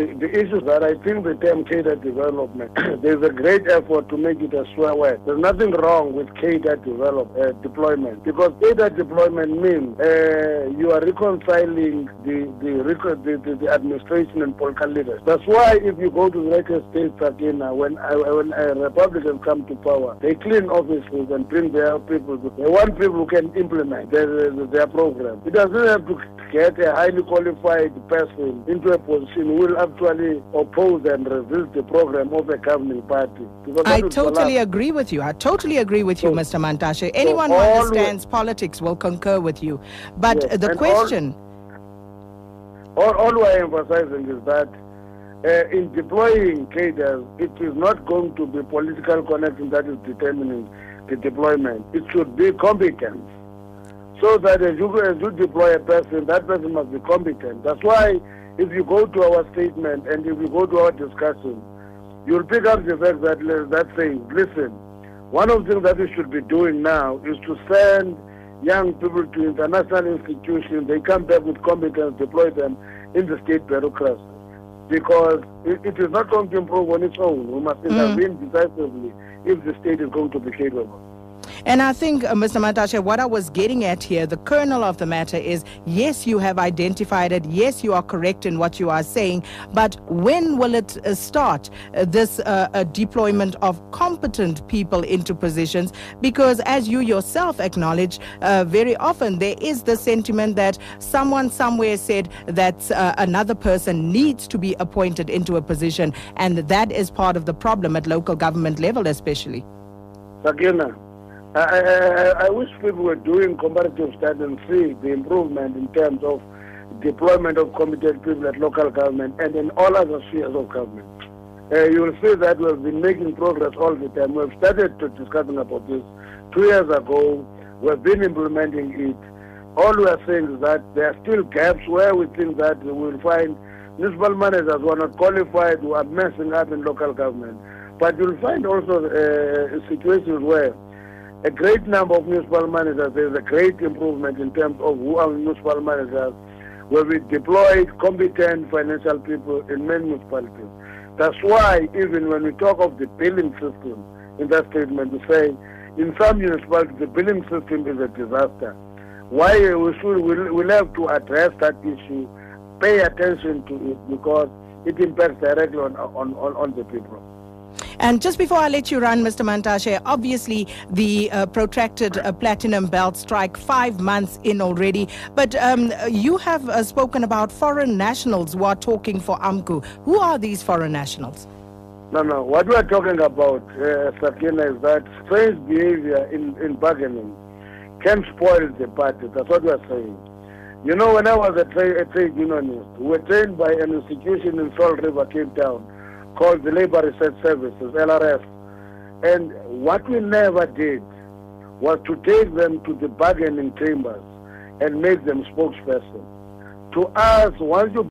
the, the issue that I think the term cadre development, there's a great effort to make it a swear word. There's nothing wrong with cadre develop, uh, deployment because cadre deployment means uh, you are reconciling the the, the, the, the administration and political leaders. That's why if you go to the United States again, when, uh, when uh, Republicans come to power, they clean offices and bring their people. They want people who can implement their, their program. It doesn't have to get a highly qualified person into a position who will actually oppose and resist the program of a governing party. I totally agree with you. I totally agree with you, so, Mr. Mantashe. Anyone so who understands politics will concur with you. But yes, the question... All, all, all we're emphasizing is that uh, in deploying cadres, it is not going to be political connection that is determining the deployment. It should be competence. So that as you, as you deploy a person, that person must be competent. That's why if you go to our statement and if you go to our discussion, you'll pick up the fact that that saying, listen, one of the things that we should be doing now is to send young people to international institutions. They come back with competence, deploy them in the state bureaucracy. Because it, it is not going to improve on its own. We must intervene mm. decisively if the state is going to be capable. And I think, uh, Mr. Mantashe, what I was getting at here, the kernel of the matter is yes, you have identified it. Yes, you are correct in what you are saying. But when will it uh, start, uh, this uh, deployment of competent people into positions? Because as you yourself acknowledge, uh, very often there is the sentiment that someone somewhere said that uh, another person needs to be appointed into a position. And that is part of the problem at local government level, especially. Sakina, I, I, wish people were doing comparative studies and see the improvement in terms of deployment of committed people at local government and in all other spheres of government. Uh, you will see that we've been making progress all the time. We've started to discussing about this two years ago. We've been implementing it. All we are saying is that there are still gaps where we think that we will find municipal managers who are not qualified, who are messing up in local government. But you'll find also uh, situations where a great number of municipal managers. There's a great improvement in terms of who are municipal managers, where we deployed competent financial people in many municipalities. That's why even when we talk of the billing system in that statement, we say in some municipalities the billing system is a disaster. Why we should we'll, we'll have to address that issue, pay attention to it because it impacts directly on on, on, on the people. And just before I let you run, Mr. Mantashe, obviously the uh, protracted uh, platinum belt strike, five months in already. But um, you have uh, spoken about foreign nationals who are talking for AMCU. Who are these foreign nationals? No, no. What we are talking about, uh, Sakina, is that strange behavior in, in bargaining can spoil the party. That's what we are saying. You know, when I was a, tra- a trade unionist, we were trained by an institution in Salt River, Cape Town called the Labor Research Services, LRS. And what we never did was to take them to the bargaining chambers and make them spokesperson. To us, once you